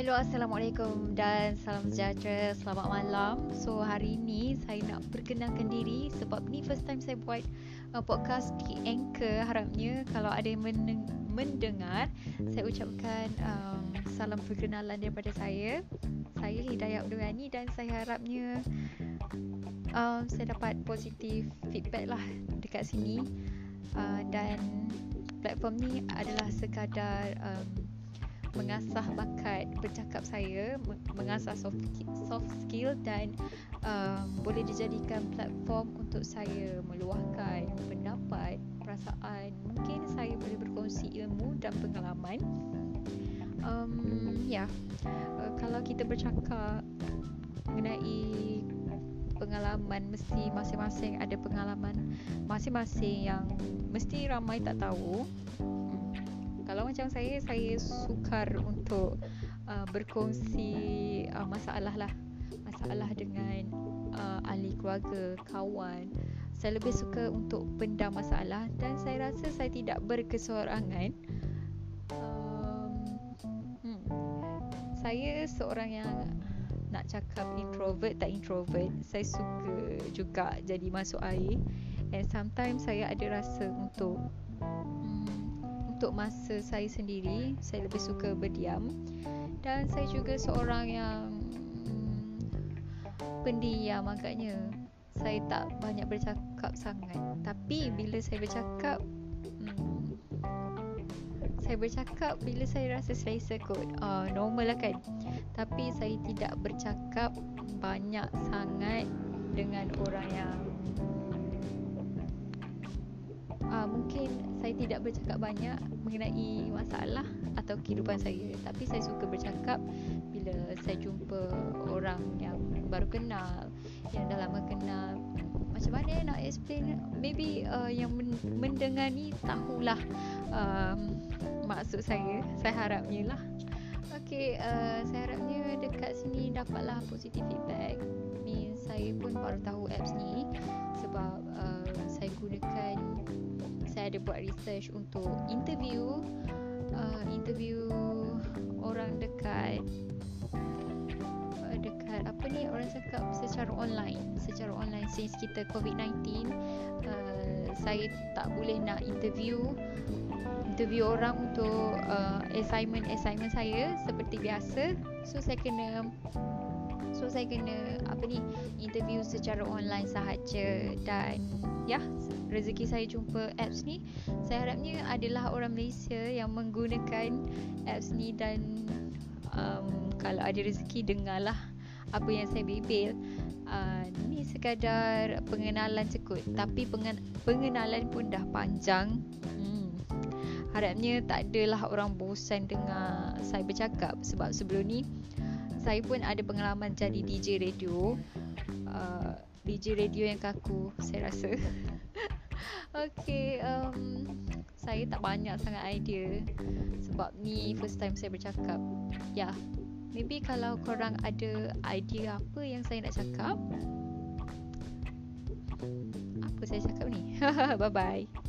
Hello, Assalamualaikum dan salam sejahtera. Selamat malam. So, hari ini saya nak perkenalkan diri sebab ni first time saya buat uh, podcast di Anchor. Harapnya kalau ada yang men- mendengar, saya ucapkan um, salam perkenalan daripada saya. Saya Hidayat Abdurani dan saya harapnya um, saya dapat positif feedback lah dekat sini. Uh, dan platform ni adalah sekadar um, mengasah bakat bercakap saya, mengasah soft skill dan um, boleh dijadikan platform untuk saya meluahkan pendapat, perasaan. Mungkin saya boleh berkongsi ilmu dan pengalaman. Um, ya, yeah. uh, kalau kita bercakap mengenai pengalaman mesti masing-masing ada pengalaman masing-masing yang mesti ramai tak tahu kalau macam saya saya sukar untuk uh, berkongsi uh, masalah lah. Masalah dengan uh, ahli keluarga kawan. Saya lebih suka untuk pendam masalah dan saya rasa saya tidak berkesorangan. Um, hmm, saya seorang yang nak cakap introvert tak introvert. Saya suka juga jadi masuk air. And sometimes saya ada rasa untuk untuk masa saya sendiri saya lebih suka berdiam. Dan saya juga seorang yang hmm, pendiam agaknya. Saya tak banyak bercakap sangat. Tapi bila saya bercakap hmm, saya bercakap bila saya rasa selesa kot. Uh, normal lah kan. Tapi saya tidak bercakap banyak sangat dengan orang yang tidak bercakap banyak mengenai masalah atau kehidupan saya. Tapi saya suka bercakap bila saya jumpa orang yang baru kenal yang dah lama kenal. Macam mana nak explain? Maybe uh, yang mendengar ni tahulah um, maksud saya. Saya harapnya lah. Okay, uh, saya harapnya dekat sini dapatlah positif feedback. Ni saya pun baru tahu apps ni ada buat research untuk interview uh, interview orang dekat uh, dekat apa ni orang cakap secara online secara online since kita COVID-19 uh, saya tak boleh nak interview interview orang untuk uh, assignment assignment saya seperti biasa. So saya kena so saya kena apa ni interview secara online sahaja dan ya rezeki saya jumpa apps ni. Saya harapnya adalah orang Malaysia yang menggunakan apps ni dan um, kalau ada rezeki dengarlah apa yang saya bebel. Uh, ni sekadar pengenalan cekut tapi pengen, pengenalan pun dah panjang. Hmm. harapnya tak adalah orang bosan dengar saya bercakap sebab sebelum ni saya pun ada pengalaman jadi DJ radio uh, DJ radio yang kaku saya rasa Okay, um, saya tak banyak sangat idea sebab ni first time saya bercakap. Ya, yeah, maybe kalau korang ada idea apa yang saya nak cakap, apa saya cakap ni? Bye bye.